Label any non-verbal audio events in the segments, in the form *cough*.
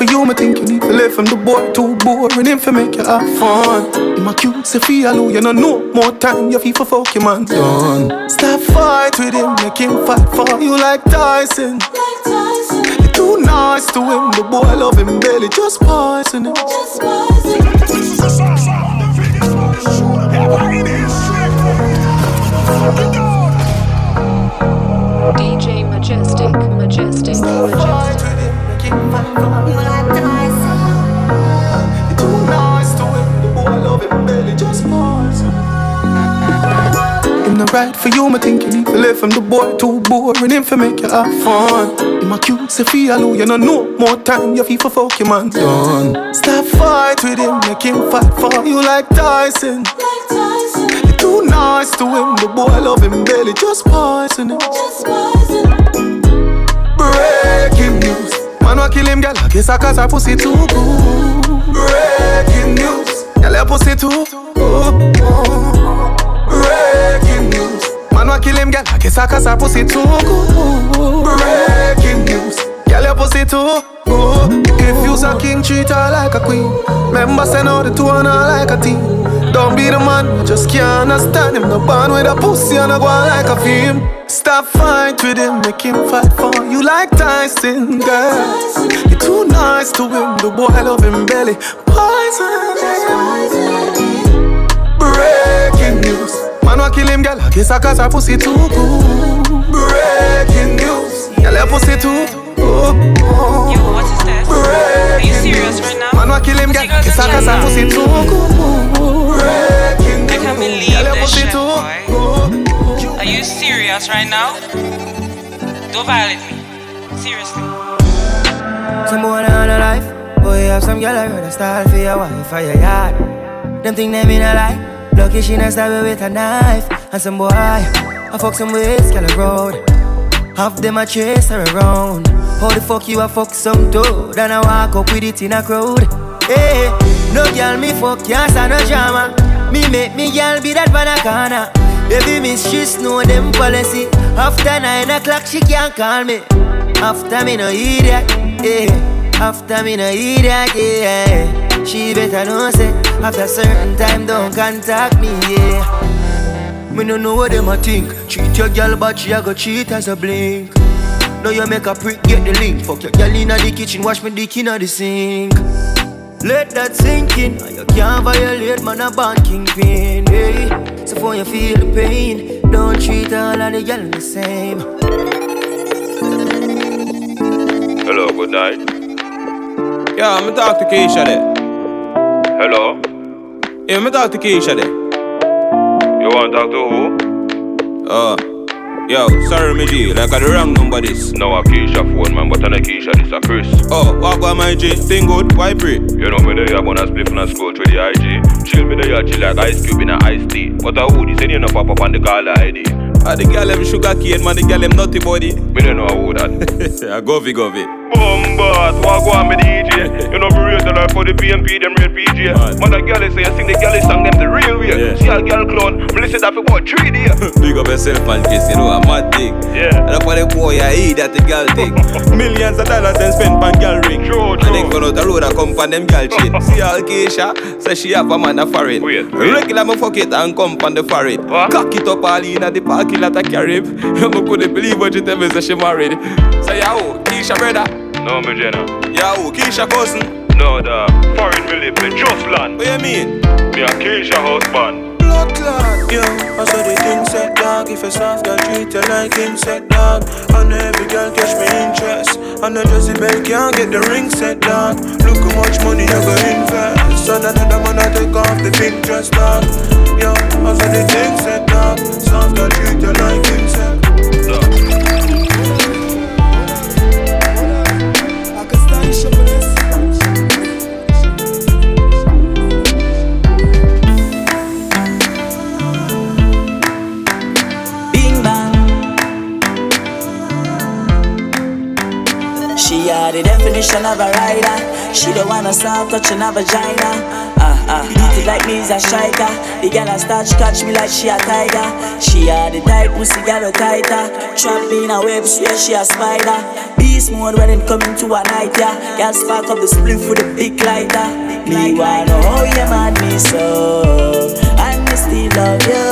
right for you, me think you need to live from the boy too boring him for make you have fun. In my cute say feel you know no more time, you feel for fuck your man done. Stop fight with him, make him fight for you like Tyson. Like Tyson. You're too nice to him, the boy love him barely, just poison him. Just poison DJ Majestic, Majestic, Majestic. Not right for you, me think you need to live from the boy too boring him for make you have fun. In my cute say feel you know no more time, you feel for fuck your man done. Stop fight with him, make him fight for you like Tyson. Like Tyson. You're too nice to him, the boy love him barely, just poison him. Just poison Breaking news, man wa kill him, girl, guess I cause her pussy too good. Breaking news, girl, your pussy too good. Breaking news. Man wa kill him, girl. Guess I cause her pussy too good. Breaking news. Girl, your pussy too good. If you's a king, treat her like a queen. Remember, send out the two on her like a team. Don't be the man, just can't understand him. No band with a pussy and a go like a film. Stop fight with him, make him fight for you like Tyson, girl. You're too nice to him, the boy I love him belly. Poison. Breaking news. Man wa kill him, girl. I guess I cause her pussy too good. Breaking news. Girl, your pussy too good. Yo, what is that? Are you serious right now? Man wa kill him, girl. I guess I cause her pussy too good. Breaking. I can't believe girl, that shit, boy. Are you serious right now? Don't violate me. Seriously. Some boy on a life. Boy, have some girl I heard a style for your wife for your yard. Them think they mean a lie. Lucky she not stab me with a knife. And some boy, I fuck some ways, girl road. Half them a chase her around. How the fuck you a fuck some toad? And I walk up with it in a crowd. Hey, no girl me fuck, can't stand no drama. Me make me girl be that banana. Baby she know them policy. After nine o'clock, she can't call me. After me no idiot, yeah. After me no idiot, yeah. She better know say after certain time don't contact me, yeah. Me no know what them a think. Treat your girl, but she a go cheat as a blink. Now you make a prick, get the link. Fuck your girl inna the kitchen, wash me dick inna the sink. Let that sink in. You can't violate man a banking pain. Hey. So for you feel the pain, don't treat all of the girl the same. Hello, good night. Yeah, I'm talk to Keisha there. Hello? Yeah, me talk to Keisha there. You want to talk to who? Uh, yo, sorry me G, like I the wrong number this. No, a Keisha phone man, but I know Keisha, this a Chris. Oh, what about my G? Thing good, why pray? You know me there, you wanna split from and scroll through the IG. Chill me there, you chill like ice cube in a iced tea. But I would, this ain't no pop up on the caller ID. Ah, the girl them sugar cane, man, the girl them nutty body. Me don't know who that. I *laughs* go fi go fi. Bombard, walk on me DJ. You know me rate the life for the PNP, them real PJ. Man, man the girl say you sing the girl song them the real way. Yeah. See a girl clown, me listen that for about three days. *laughs* Big up yourself and kiss, you know a mad thing. Yeah. And up for the boy I eat that the girl thing. *laughs* Millions of dollars them spend on girl ring. True, true. And then go out the road and come on them girl chain. *laughs* See all Keisha, say she have a man a foreign. Wait, wait. Regular me fuck it and come on the foreign. What? Cock it up all in at the parking lot a carib. I couldn't believe what you tell me say she married. Say yo, Keisha brother. No, me Jenna. Yo, Keisha cousin. No, the foreign live, me just land. What you mean? Me a Keisha husband. Blood clot, yo. I saw the thing set dog. If a soft girl treat you like insect dog. And every girl catch me interest. And the Josie Bell can't get the ring set dog. Look how much money you go invest. So another man I take off the Pinterest dog. Striker. The girl a start catch me like she a tiger. She a the tight pussy girl a tighter. Trap me in a web, swear she a spider. Beast mode when it coming to a night, yeah. Girl spark up the spliff with a big lighter. Know how you mad me so, and me still love you.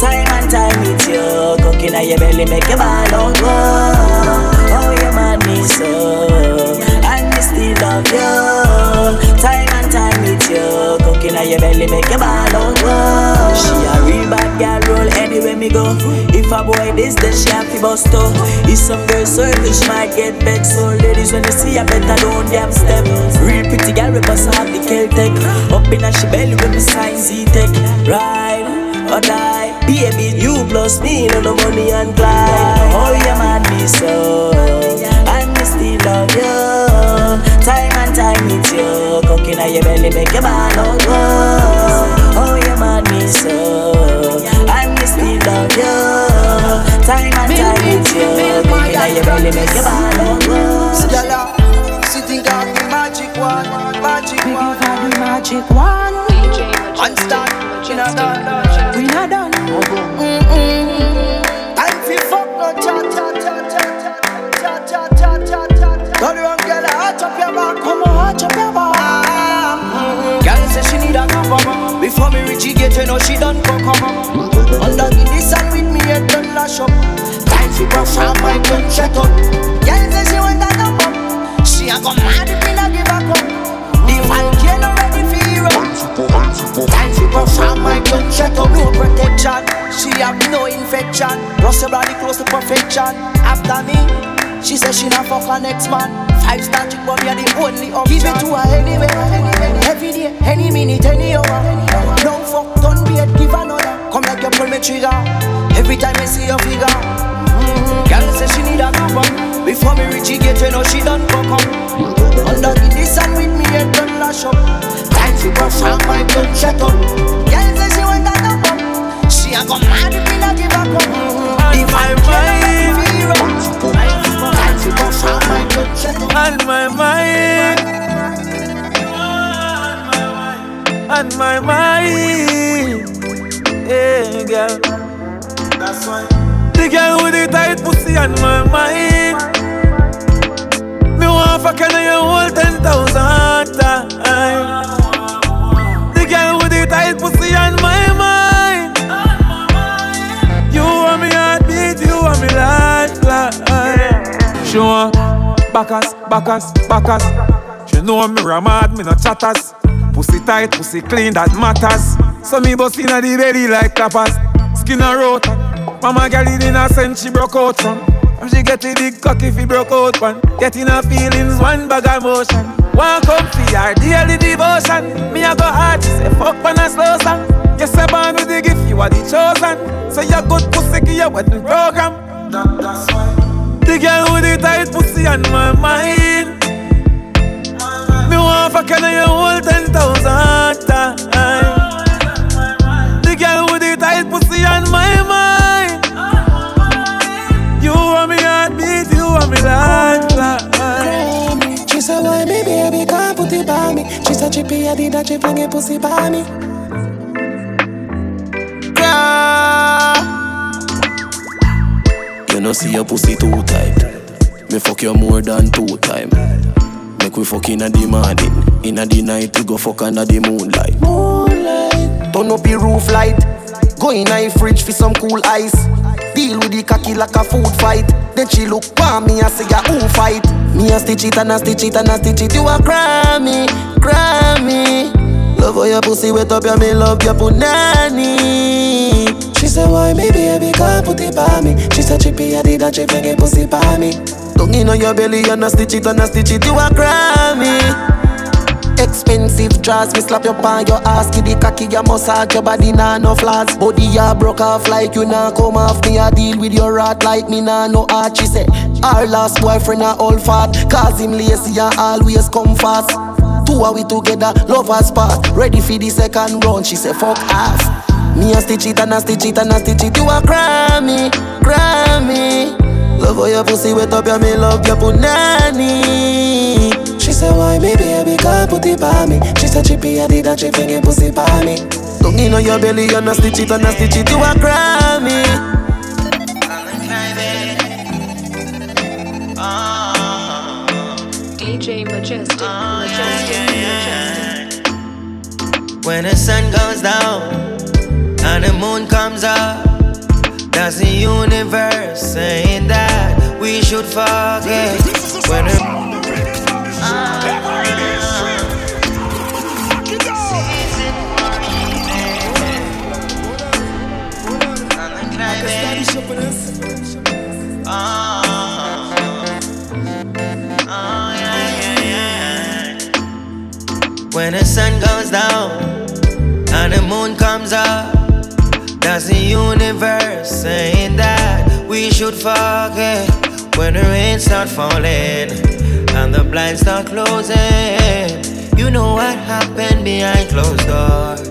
Time and time with you, cooking at your belly make your ball out. Oh, you mad me so, and me still love you. You, cooking at your belly make your ball out. She a real bad girl, roll anywhere me go. If a boy this, then she have to bust up. If some girl circle, she might get vexed. So ladies, when you see her, better don't damn step. Real pretty girl, we bust have the Celtic. Up in her she belly with me sign Z-Tech. Ride or die. Baby, you plus me, no the money and glide. Oh, you mad me so, and me still love you. Time time with you, cooking at your belly make your ball out. Oh, oh, you mad me so, and me still love you. Time and time with you, cooking at your belly make your ball out. Stella, she think of the magic one, magic We one. give her the magic one. DJ And start, Majestic, she watch up your back. Girl say she need a cover Before me reach the gate, you know she done come Under the and with me head done lash up. Time fi brush off my gun shut up. Girl say she want a number. She a go mad if me not give her cup. The Falcon no ready for hero. Time fi brush off my gun shut up. No protection. She have no infection. Her body close to perfection. After me she says she not fuck her next man Five star chick but me are the only option Give it to her anyway Every day, any minute, any hour. No fuck, don't be it, give another. Come like you pull me trigger. Every time I see your figure. Mm-hmm. Girl say she need a number. Before me reach the gate, you know she done fuck up. Under the and with me head done lash up. Time to brush off my blood shut up. Girl say she want a number. She a go mad if me not give a cup. If I mind Off my blood On my mind. On my mind. Yeah, girl. That's why. The girl with the tight pussy on my mind. Me want fuck her you whole ten thousand times. Bacchus, Bacchus, Bacchus. She know me ramad, me no chatters. Pussy tight, pussy clean, that matters. So me bust inna the belly like tapas. Skin a rot. Mama girl in innocent, she broke out from. And she get a big cocky if he broke out one. Getting her feelings, one bag of motion. One come for her daily devotion. Me a go hard, she say fuck when I slow song. You say born with the gift, you are the chosen. So you good pussy, you wedding program. That, that's why. The girl with the tight pussy on my mind. Me want her you whole ten thousand times. The girl with the tight pussy on my mind. You want me heartbeat, you want me lifeline. She said, why me baby can't put it by me? She said, chippy, I did that, she fling a pussy by me. Know see your pussy too tight. Me fuck you more than two time. Make we fuck inna the morning, inna the night we go fuck under the moonlight. Moonlight. Turn up the roof light. Go in a fridge for some cool ice. Deal with the cocky like a food fight. Then she look for me and say, yeah, who fight? Me a stitch it and a stitch it and a stitch it. You a Grammy, Grammy. Love how your pussy wet up, yeah, me love your punani. She said, why me baby can't put it by me? She said, chippy, I did that, she fling a pussy by me. Tongue in on your belly and a stitch it and a stitch it. You a Grammy. Expensive draws, me slap your pan, your ass, give the cocky, you massage your body, nah no flaws. Body ya broke off like you nah come off. Me a deal with your rat like me nah no heart. She say, our last boyfriend a all fat, cause him lazy and always come fast. Two are we together, lovers part, ready for the second round. She say, fuck off. Me a stitch it and a stitch it and a stitch it. You a Grammy, Grammy. Love how your pussy wet up, yeah, me love your punani. She say why me baby can't put it by me. She said chippy I did that she finger pussy by me. Don't in on your belly and a stitch it and a stitch it to a Grammy. DJ Majestic, oh, Majestic, Majestic. When the sun goes down and the moon comes up, that's the universe saying that we should forget. When the When the sun goes down the moon comes up, that's the universe saying that we should forget. When the rain start falling and the blinds start closing, you know what happened behind closed doors.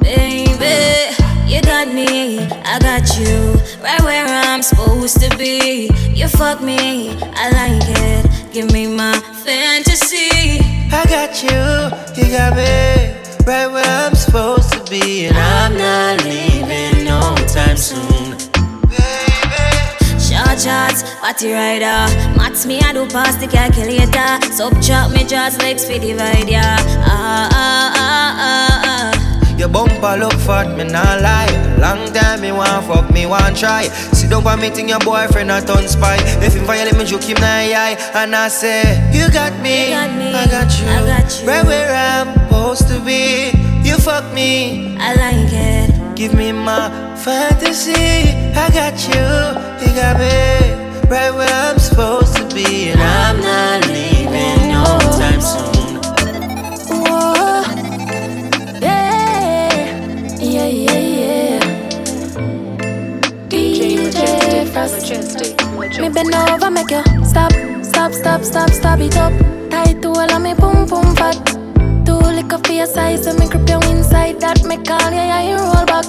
Baby, you got me, I got you, right where I'm supposed to be. You fuck me, I like it. Give me my fantasy. I got you, you got me, right where I'm supposed to be, and I'm not leaving no time soon. Short shots, party rider. Max me, I do pass the calculator. Subtract me just legs for divide, yeah. Ah, ah, ah, ah, ah. Your bumper look fat, me not lie. Long time me want fuck, me want try. Sit down for meeting your boyfriend a ton spy. If him violate me, joke him na eye. And I say, you got me, You got me, I got you, I got you. right where I'm supposed to be. You fuck me, I like it. give me my fantasy. I got you, you got me, right where I'm supposed to be, and I'm not leaving no time soon. Frost. Me bend over, make you stop, stop, stop, stop, stop it up. Tight to all of me, boom, boom, fat. Two liquor for your size, and me grip you inside. That me call you, yeah, you roll back.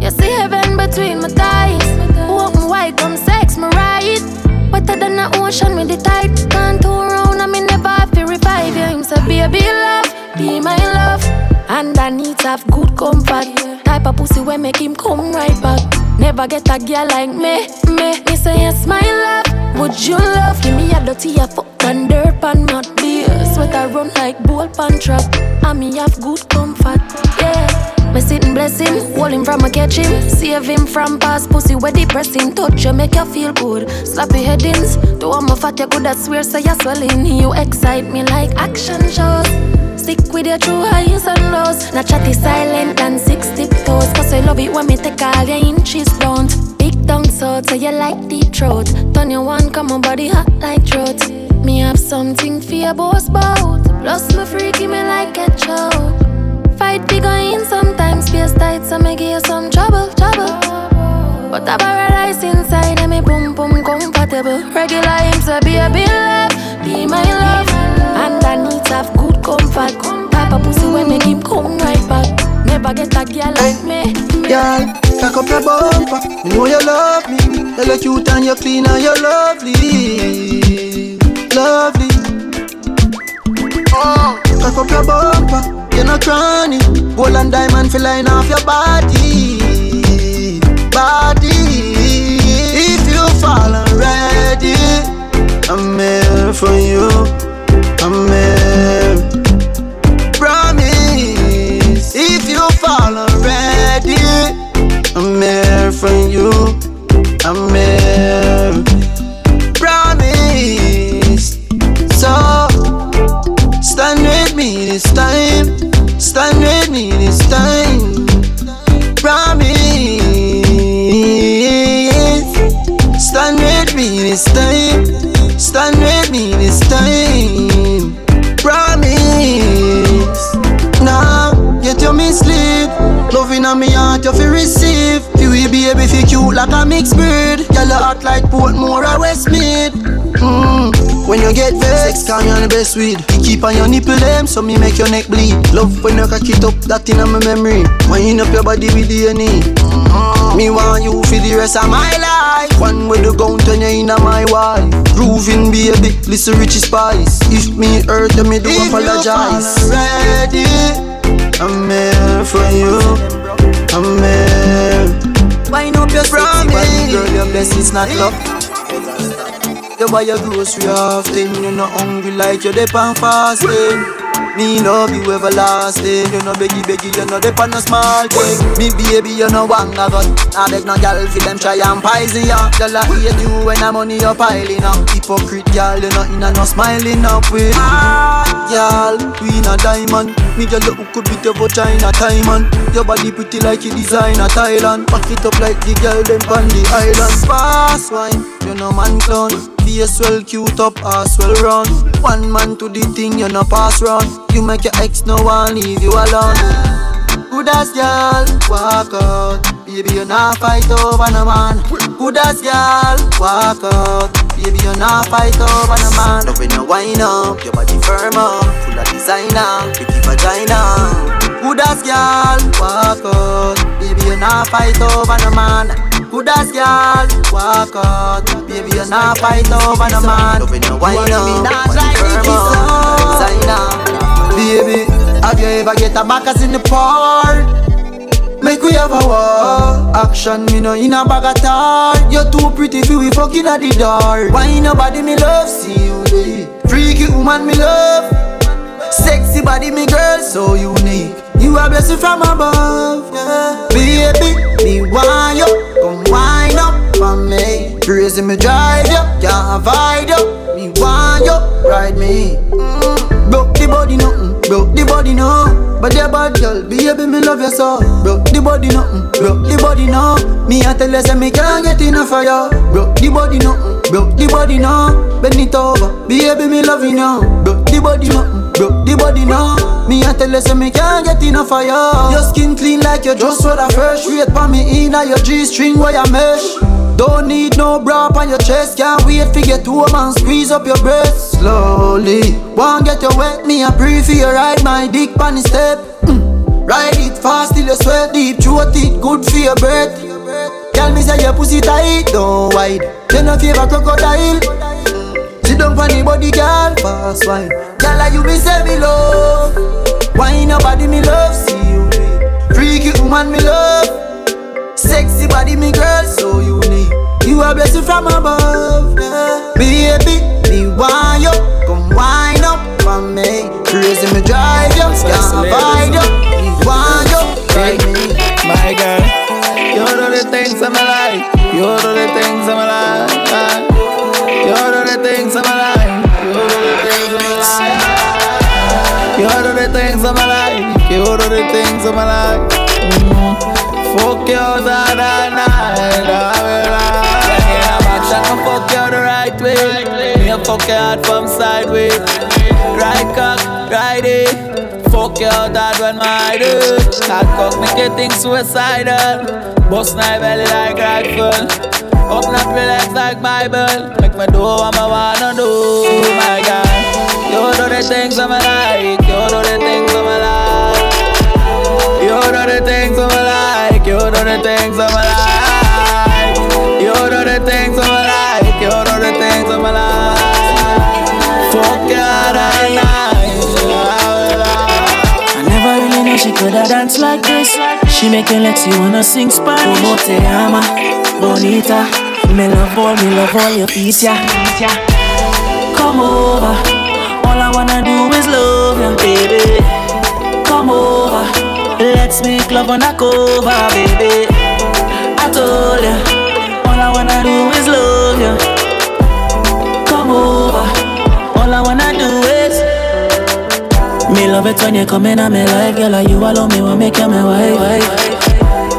You see heaven between my thighs. Open wide, come sex me right. Wetter than the ocean with the tide. Can't turn round, and me never have to revive you. Him say, baby, love, be my love. Underneath have good comfort. Type of pussy where make him come right back. Never get a girl like me, me. Me say yes, my love. Would you love? Give me a dirty a fuck and dirt and not beer. Sweat I run like bull pan trap. And me have good comfort, yeah. Me sitting bless him, hold him from a catch him. Save him from past pussy where depressing. Touch you make you feel good. Slappy headings. Do I'm a fat you good I swear so you swelling. You excite me like action shows. Stick with your true highs and lows. Not chatty silent and six tiptoes. Cause I love it when me take all your inches round. Big tongue so so you like deep throat. Turn your one, come on body hot like throat. Me have something for your boss bout. Plus me freaky me like a choke. Fight big in sometimes space tight so me give you some trouble, trouble. But a paradise inside and me boom boom comfortable. Regular him a baby love, be my love. Underneath have good comfort. Type of pussy when make him come right back. Never get a girl like me. Girl, cock up your bumper. You know you love me. You look cute and you clean and you're lovely, lovely. Oh, cock up your bumper. You no cranny. Gold and diamond feel line off your body, body. If you fall already, I'm here for you. I'm here. Cute like a mixed breed. Girl, you Portmore or Westmead. Mm. When you get vexed. Calm on the best weed. You keep on your nipple them, so me make your neck bleed. Love when you cock it up, that in my memory. Wind up your body with DNA. Mm-hmm. Me want you for the rest of my life. One with the gun turn you in my wife. Grooving baby, listen Richie Spice. If me hurt, then me do if apologize. You ready? I'm here for you. I'm here. Wind up your sexy body, girl. Your blessings not love. Eh. You buy your grocery often. You're not hungry like you're dep on fasting. Me love you everlasting. You know beggy beggy, you know dep on a small thing. Me baby, you know one I got. I beg no girl for them try and poison ya. Girl I hate you when the money you piling up. Hypocrite girl, you know in a no smiling up with. Ah, girl, queen a diamond. Me girl look good with your vagina diamond. Your body pretty like you designer Thailand. Pack it up like the girl them on the island. Fast wine, you know man clown. Face well cute up, ass well run. One man to the thing, you no pass run. You make your ex no one leave you alone. Good as girl, walk out. Baby, you not fight over no man. Good as girl, walk out. Baby, you not fight over no man. Love when you wind up, your body firm up, full of designer, pretty vagina. Good as girl, walk out. Baby, you not fight over no man. Good as girl, walk out. Baby, you're not fight over no man. When you wind up, body up. Baby, have you ever get a backers in the park? Make we have a war Action, me no in a bag of tar You're too pretty for we fucking at the door Why nobody me love, see you there Freaky woman me love Sexy body me girl, so unique. You a blessing from above, yeah. Baby, me want you. Come wind up for me. Crazy me drive you, can't avoid you Me want you, ride me. Mm. Broke the body nothing, broke the body no. But your bad girl, baby, me love you so. Broke the body nothing, broke the body no. Me a tell you say me can't get enough of you Broke the body nothing, broke the body no Bend it over, baby, me love you now Broke the body nothing, broke the body no Me a tell you say me can't get enough of you Your skin clean like you just what a fresh Rate pa me in a your G-string where you mesh don't need no bra on your chest, can't wait for get home and squeeze up your breast slowly. Won't get you wet, me a pray for you ride my dick on the step. Mm. Ride it fast till you sweat deep, throat it good for your breath. Tell me say your pussy tight, don't wide. You no favor crocodile. Down for the body, girl, fast wine. Girl, you me say me love. Wine your body, me love. See you, freaky woman, me love. Sexy body, me girl, so unique. You a blessing from above, yeah. Baby, me want you, come wind up for me. Crazy me drive you, can't avoid you. Me want you, ride me. My girl, you do the things I'm like. You do the things I'm like. You do the things I'm like. You do the things I'm like. You do the things I'm like. You do the things I'm like. Mm-hmm. Fuck you all the night, I can fuck you the right way. Me a fuck you hard from sideways. Right cock, right it. Out hard when my do. Hot cock make you think suicidal. Bust my belly like rifle. Open up your legs like Bible. Make me do what I wanna dance like this. She make you let you wanna sing Spanish. Como te ama, bonita. Me love all, me love all your piece, yeah. Come over. All I wanna do is love you, baby. Come over. Let's make love on a cover, baby. I told ya, all I wanna do is love you. Me love it when you come in on me life, girl. You alone me want make you my wife.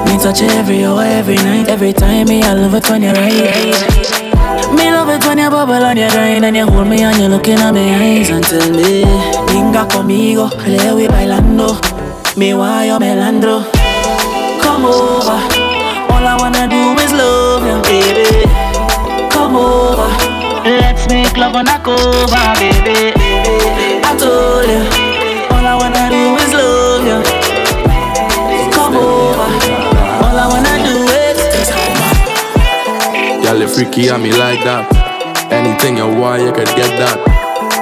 Me touch you every hour, every night, every time. Me I love it when you ride. Me love it when you bubble on your grind and you hold me and you looking at my eyes and tell me, venga conmigo, le voy bailando. Me you melandro Come over All I wanna do is love you, baby Come over Let's make love on a cover, baby. I told you, Freaky on me like that. Anything you want, you could get that.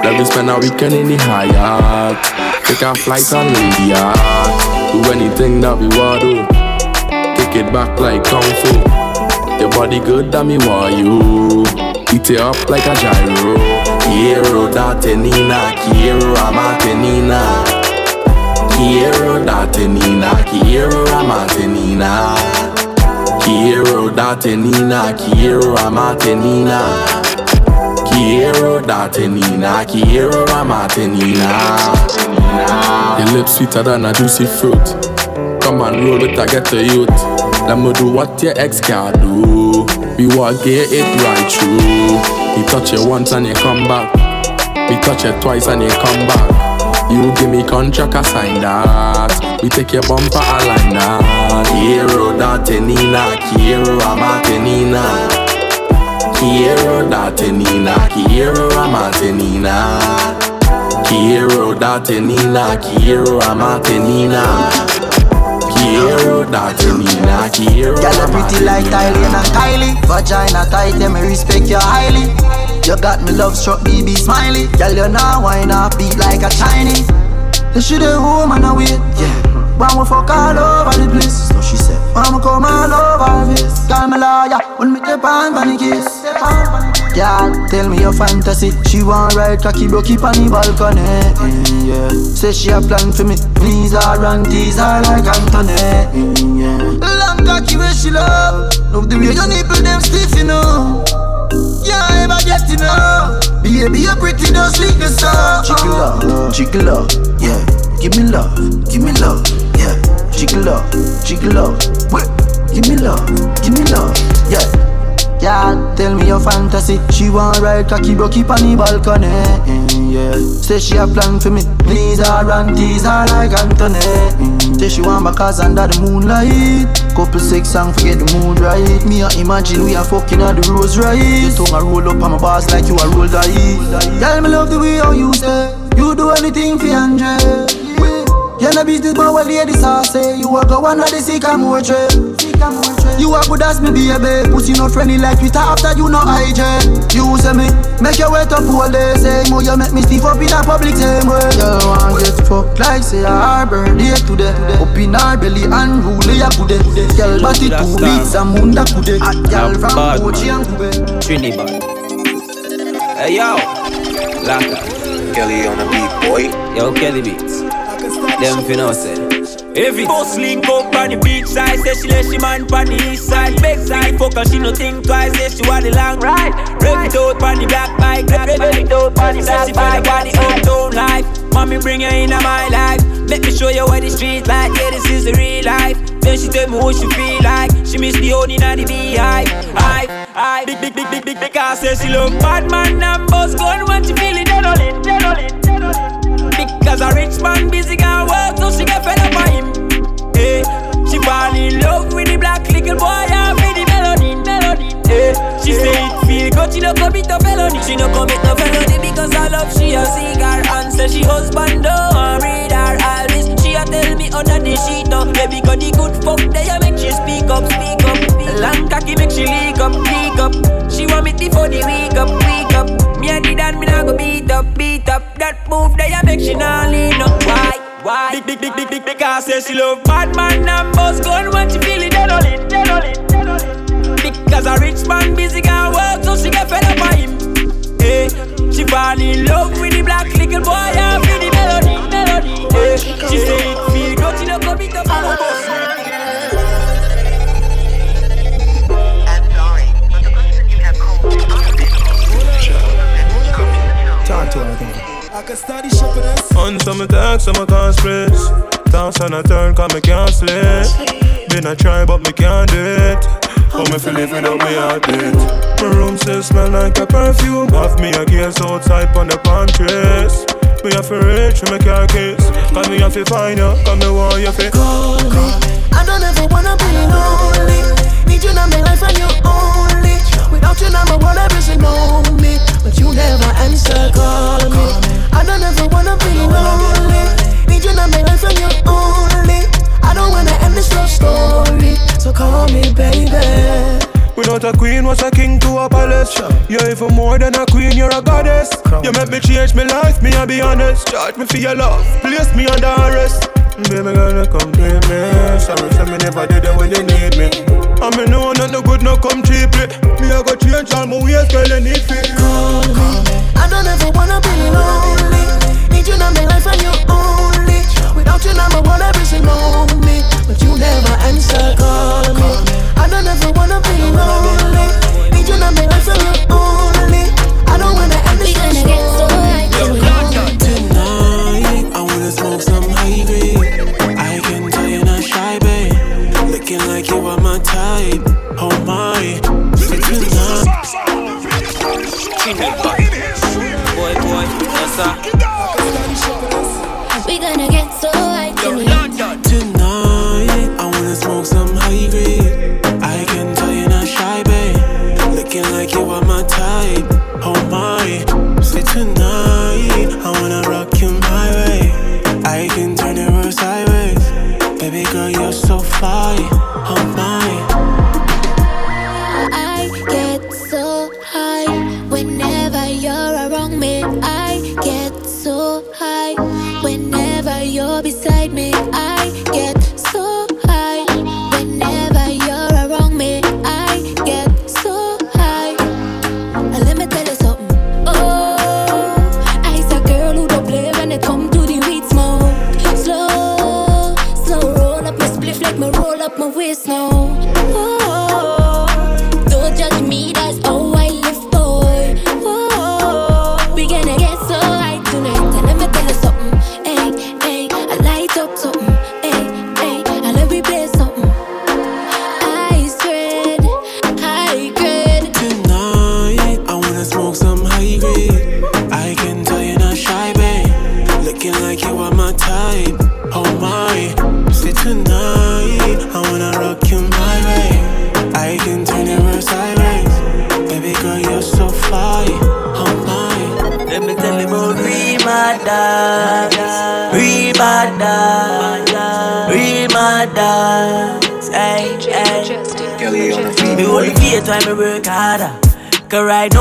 Let me spend a weekend in the Hyatt. Take a flight on the yacht. Do anything that we want to. Kick it back like kung fu. Your body good, that me want you. Eat it up like a gyro. Quiero date nina, quiero amate nina. Quiero date nina, quiero amate nina. Quiero date nina, quiero amate nina. Quiero date nina, quiero amate nina. Your lips sweeter than a juicy fruit. Come and roll with a get to youth. Let me do what your ex can't do. We walk get it right through. He touch you once and you come back. We touch you twice and you come back. You give me contract, I sign that. We take your bumper, I line that. Quiero date nina, quiero amate nina. Quiero date nina, quiero amate nina. Quiero date nina, quiero amate nina. Quiero date nina, quiero Girl, you pretty like Kylie and Kylie. Vagina tight, yeah, me respect you highly. You got me love struck, BB smiley. Girl, you now wine up, beat like a Chinese. You should have home and away, yeah. When we fuck all over the place, so she said. We come all over this, call me lawyer. When me the pan funny kiss. Girl, tell me your fantasy. She want ride cocky broke keep on the balcony. Yeah, say she a plan for me. Please her and tease her like Anthony. Yeah, long cocky where she love. Love the way your nipple them stiff, you know. Yeah, ever get enough. Baby, you're pretty, don't sleep sun. Jiggle up, jiggle up, yeah. Give me love, give me love. Jiggle up, jiggle up, wait. Give me love, give me love, yeah. Yeah, tell me your fantasy. She want ride cocky broke on the balcony. Yeah, say she a plan for me. Please her and tease her like Anthony. Say she want back us under the moonlight. Couple sex song forget the mood right. Me a imagine we a fucking at the rose right. Your tongue a roll up on my bars like you a roll die. Girl, me love the way how you say. You do anything for Andre. You're not business but what ladies are say You a go one of the sycamore tree You a good as me baby. Pussy not friendly like Twitter after you no IJ You say me Make your wait up all day. Say more you make me stiff up in a public same way Girl want get fucked like say a harbor day today. Up in her belly and rule ya kude Girl body two beats and munda kude Hot girl from Kochi and Kube Trinidad. Hey yo, Laka. Kelly on the beat, boy. Yo, Kelly beats. Them finna say. If it bus link up on the beach side, say she let she man on the east side. Big side, fuck her, she no think twice, say she want the long ride. Rev it out on the black bike, rev it out on the black bike. Say she feel the uptown life. Mommy bring her into my life. Let me show you what the street like. Yeah, this is the real life. Then she tell me what she feel like. She miss the honey and the beehive. Hive, hive. Big, big, big, big, big, big. I say she look bad man and buzz gun when she feel it. Dead on it, dead on it, dead on it. Because a rich man busy can work, so she get fed up on him. Hey, she fall in love with the black little boy and with the melody, melody. Hey, she say it feel good, she no commit a felony. She no commit no felony because I love she a cigar and say she husband don't read her all. She a tell me under the sheet up, baby got the good fuck they a make she speak up, speak up. Long cocky make she leak up, leak up. She want me before the week up, week up. Me a did and me nah go beat up, beat up. That move they a make she nah lean up. Why? Why? Big, big, big, big, big, because say she love bad man and boss gun when she feel it dead on it, dead on it, dead on it. Because a rich man busy can work, so she get fed up by him. Hey, she fall in love with the black little boy and with the melody, melody. Hey, she say it feel good, she no come beat up on the boss. To her again. I can study shipping us. On some text, some can't stress. Dance on a turn, cause me can't sleep. Been a try, but me can't do it. How me feel live without me heart beat? My room still smell like a perfume. Have me a gaze outside on the pantries. Me have to reach, you make your case Cause me have to find you, cause me want you to Call me. I don't ever wanna be lonely. Need you in my life and you only. Without you now my world everything on me. But you never answer, call me. I don't ever wanna be lonely. Need you in my life and you only. I don't wanna end this love story. So call me baby for more than a queen, you're a goddess. You make me change my life, me I be honest. Charge me for your love, place me under arrest. Baby girl, you come to me. Sorry, say me never did it when you need me. I me know not no good, no come cheaply. Me I go change all my ways, girl, you need fit. Call me. I don't ever wanna be lonely. Need you in my life and you only. Without you, now my world everything lonely. But you never answer, call me. I don't ever wanna be lonely.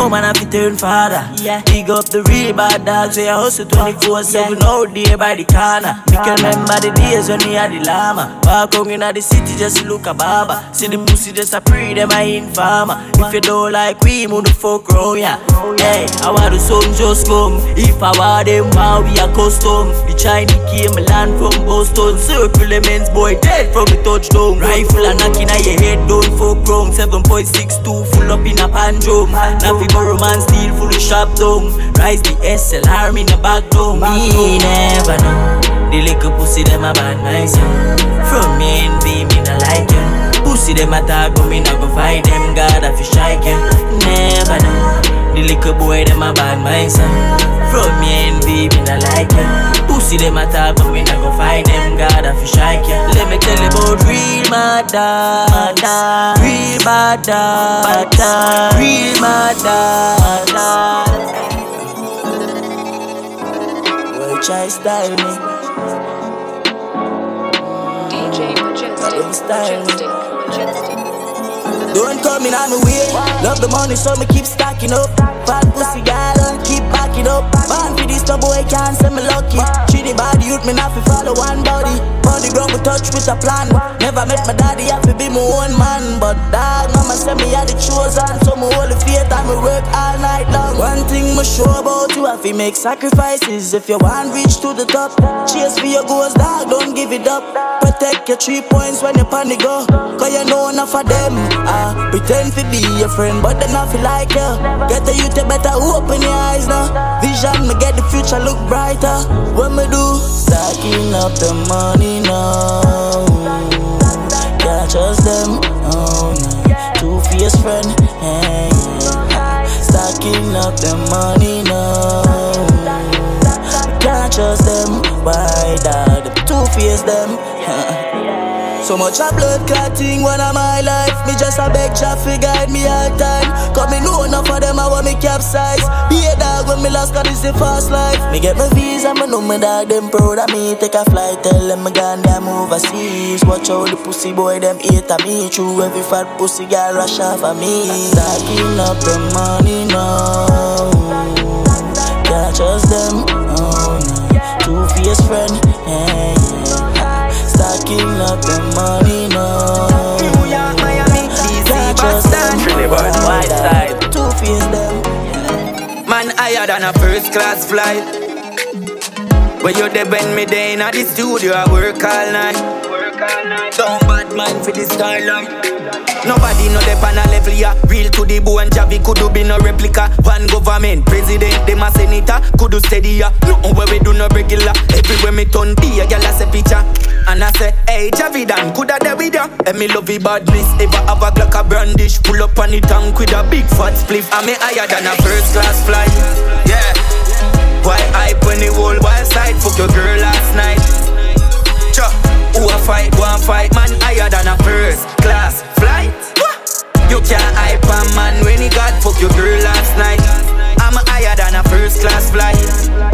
Now, man, I turn father. Yeah. Big up the real bad dogs, I hustle 24 7 out there by the corner. Me can remember the days when me had the llama. Walk out inna the city just look a baba. See the pussy just a pre, them I informer. If you don't like we, move the fuck round, yeah. Hey, I want the sun just come. If I want them, wow, we a custom. The Chinese came land from Boston. Circle lemons, boy, dead from the touchdown. Rifle and knocking at your head, don't fuck round. 7.62 full up in a pandrum. Now fi borrow man steal full of shop down. Rise the SLR in the back down. Me never know. The little pussy them a bad myself. From me and me not like you. Pussy them a talk but me not go fight them. God I fi strike you. Never know. The little boy them a bad myself. From me and be me not like you. Pussy them a talk but me not go fight them. God I fi strike you. Let me tell you about real mad dogs. Real bad dogs. Real dogs. Boy, try style me. DJ Majestic, Majestic, Majestic. Don't come in on my way. Love the money, so me keep stacking up. Fat pussy girl, keep backing up. Born for this, boy can't say me lucky. Treat the body youth, me not fi follow one body. On the touch with a plan. Never met my daddy, I fi be my own man. But dog, mama say me had the chosen. So hold the faith and me work all night long. One thing me sure about you, I fi make sacrifices. If you want reach to the top, chase for your goals, dog, don't give it up. Protect your three points when you panic go. Cause you know enough of them. Ah, pretend to be your friend, but they not feel like you. Get the youth, you better open your eyes now. Vision, me get the future look brighter. What me do? Stacking up the money now. Can't trust them. Oh. Two fierce friend. Yeah. Stacking up the money. Can't trust them. Why dog? Two them. So much a blood clotting one of my life. Me just a beg fi guide me all time. Cause me know enough of them I want me capsize. Be a dog when me last cause this a fast life. Me get my visa, me know my dog them proud of me. Take a flight, tell them me gone them overseas. Watch out the pussy boy them hate of me. True every fat pussy girl rush off of me. Stacking up the money now. Can't trust them. Oh no, two fierce friend. Money now. New York, Miami, DC, Boston, Trinidad, White side. Two face them. Man higher than a first class flight. When you there when me day in the studio, I work all night. Don't bad man for the skyline. Nobody know the pan a level ya Real to the bone Javi could do be no replica One government, president, them a senator Could do steady ya Nothing where we do no regular Everywhere me turn be a gal a say picture And I say, hey Javi Dan, coulda there with ya. And me love the badness Ever have a Glock a brandish Pull up on the tank with a big fat spliff. And me higher than a first class flight. Yeah. Why hype when the whole wild side? Fuck your girl last night. Cha, who a fight, and fight Man higher than a first class flight. You can't hype a man when he got fuck your girl last night. I'm higher than a first class flight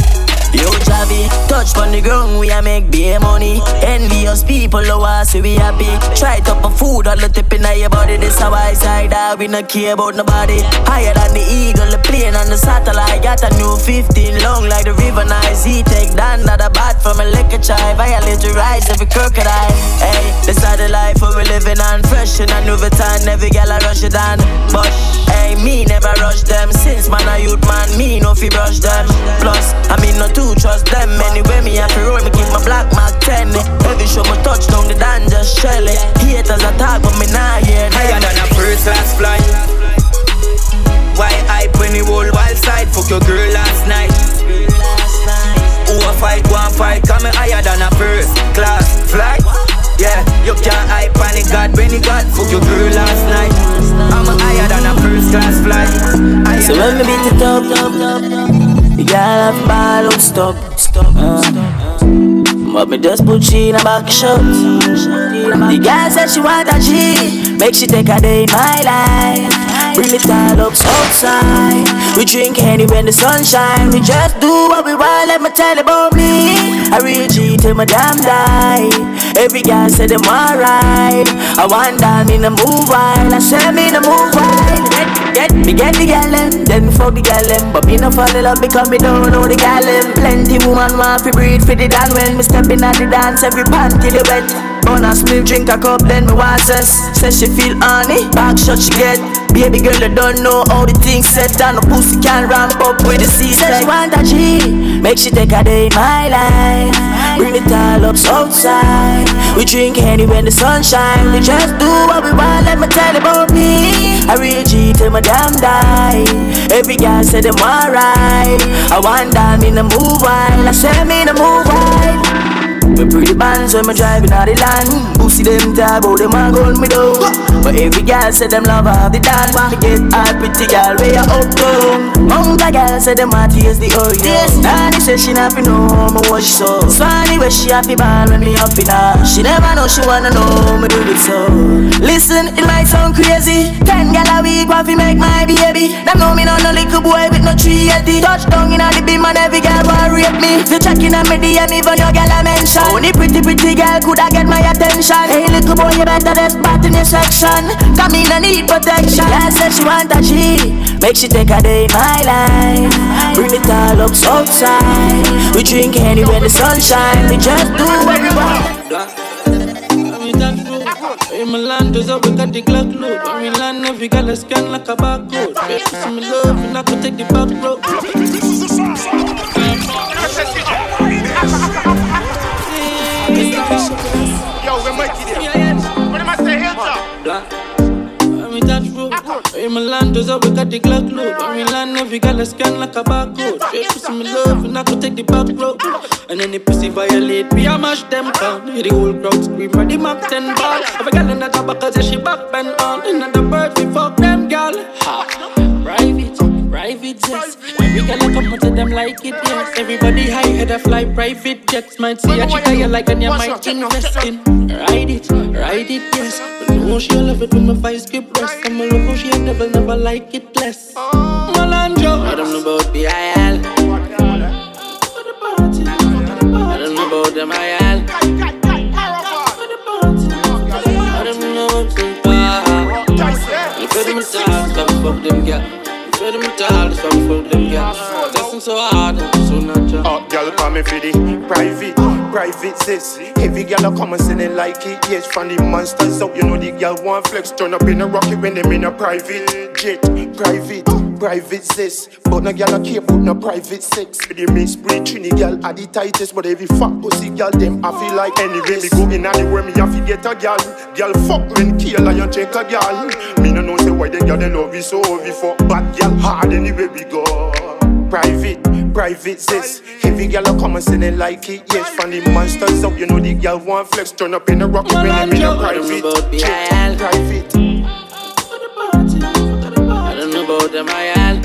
Yo, Javi, touch on the ground, we a make beer money. Envious people, low us, we happy. Try top of food, all the tip in your body. This a wise side, ah, we not care about nobody. Higher than the eagle, the plane and the satellite. Got a new 15, long like the river nice. He take down, not a bat from a liquor chai. Violate your rights, every crocodile. Hey, this is the life we living on. Fresh in a new time, every gal I rush it on. But, hey, me never rush them. Since man a youth man, me no fi brush them. Plus, I mean no to trust them Anyway, me have to roll, me keep my black mark 10 Every show me touch down the dan just shell. It Haters attack, but me nah hear them. Higher than a first class flight. Why hype when the whole wild side? Fuck your girl last night. Who a fight, go and fight Come me higher than a first class flight. Yeah, you can't hype on the God when he got Fuck your girl last night. I'm higher than a first class flight. Higher So when me beat it up, up, up, up the girl have ball out stop, stop, uh. But me just put she in a back shot The girl said she want a G Make she take a day in my life. Bring it all up outside We drink any when the sun shine. We just do what we want, let me tell you about me I real G till my damn die Every girl say them alright I want down in the move wild I say me in the move wild Get, me get the girl them Then fuck the girl them. But me no fall in love because me don't know the girl them. Plenty woman want to breathe for the dan When me stepping at the dance every panty the wet Bonus milk drink a cup then me want cess Say she feel honey, back shot she get. Baby girl you don't know how the things set down. The pussy can ramp up with the seat Say she want a G, make she take a day in my life. Bring it all up outside. We drink any when the sun shine. We just do what we want, let me tell you about me. I real G till my damn die. Every girl say them alright I want down in the move wild. I say me in the move wild me pretty bands when me driving out the land Pussy them talk about them and gun me down But every girl say them love have the dance. Me get hard pretty girl where you up down Mount a girl say them want taste the oil Nanny say she not fi know me what she so. Swanny where she happy ball when me up in her She never know she wanna know me do it so. Listen, it might sound crazy. Ten gal a week want fi make my baby? Them know me not no little boy with no tree yeti Touch down inna the beam and every girl want rape me. You checking on me DM even your gal a mention only pretty pretty girl coulda get my attention. Hey little boy you better get back in your section. Come in and need protection. Yeah said she want a G. Make she take a day in my life. Bring it all up outside. We drink any when the sun shine. We just do what we want. In my land, does up, we got the Glock load. When we land, every gal a scan like a barcode. Baby, see me love, and I could take the back road. Yo, we might get it. What am I saying? I'm in that road. In my land, does up, we got the Glock load. When we land, every gal a scan like a barcode. Baby, see me love, and I could take the back road. And any pussy violate, we a mash them down. Hear the whole crowd scream the Mac 10 ball. Every gal in the top because she back bend on. Another bird, we fuck them gal. Ha. Private, private jets. Every girl I come to them like it, yes. Everybody high head, I fly private jets. Might see a chick you like and you might invest in. Ride it, ride it, yes. But no, she'll love it when my vice grip rest. I'm a local, she ain't never, never like it less. Malandro, I don't know about the IL. I don't know about them IL. I don't know about them IL. I don't know about them IL girl. Testing so hard, so natural. Oh, girl, call me for the private, private sis. Every girl a come and send it like it. Yes, from the monsters out, you know the girl want flex. Turn up in a rocket when them in a private jet, private, private sis. But no girl a care about no private sex. The mix breed Trini girl are the tightest, but every fat pussy girl them I feel like anyway me go in anywhere me have to get a girl. Girl fuck when kill lion check a girl. Me no know say why the girl they love you so heavy for bad girl hard anywhere we go. Private, private sis. Every girl a come and say they like it. Yes, from the monsters up, you know the girl want flex. Turn up in a rocket when them in a private. Private. I don't know about them, I am.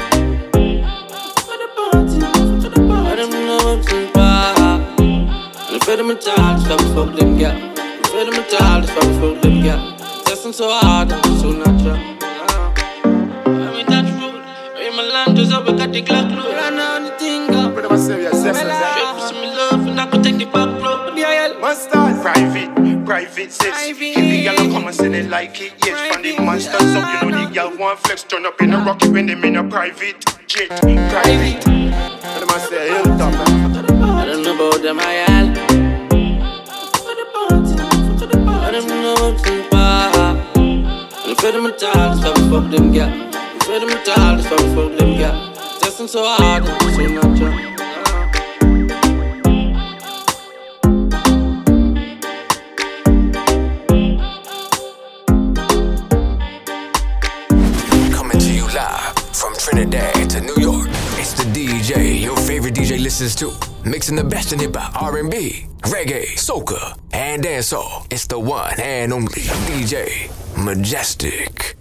I don't know in bar. And if them a child, stop fuck them girl. Them a child, stop fuck them girl. Testing so hard, so natural. Uh-huh. I'm in that. I'm in my land, just up, I got the Glock load. Run on the thing up. But I'm serious, yes, Straight for some love, and I could take the back road. Monsters. Private, private sis. Every girl a come and say they like it. Yes, from the monsters up, you know the girl want flex. Turn up in a rocket when them in a private jet. Private. But I'm say hilltop. I don't know about them, I am. I don't know what's in bar. And if them a child, stop fuck them girl. If them a child, stop fuck them girl. Testing so hard, so natural. Coming Trinidad to New York. It's the DJ your favorite DJ listens to, mixing the best in hip hop, R&B, reggae, soca, and dancehall. It's the one and only DJ Majestic.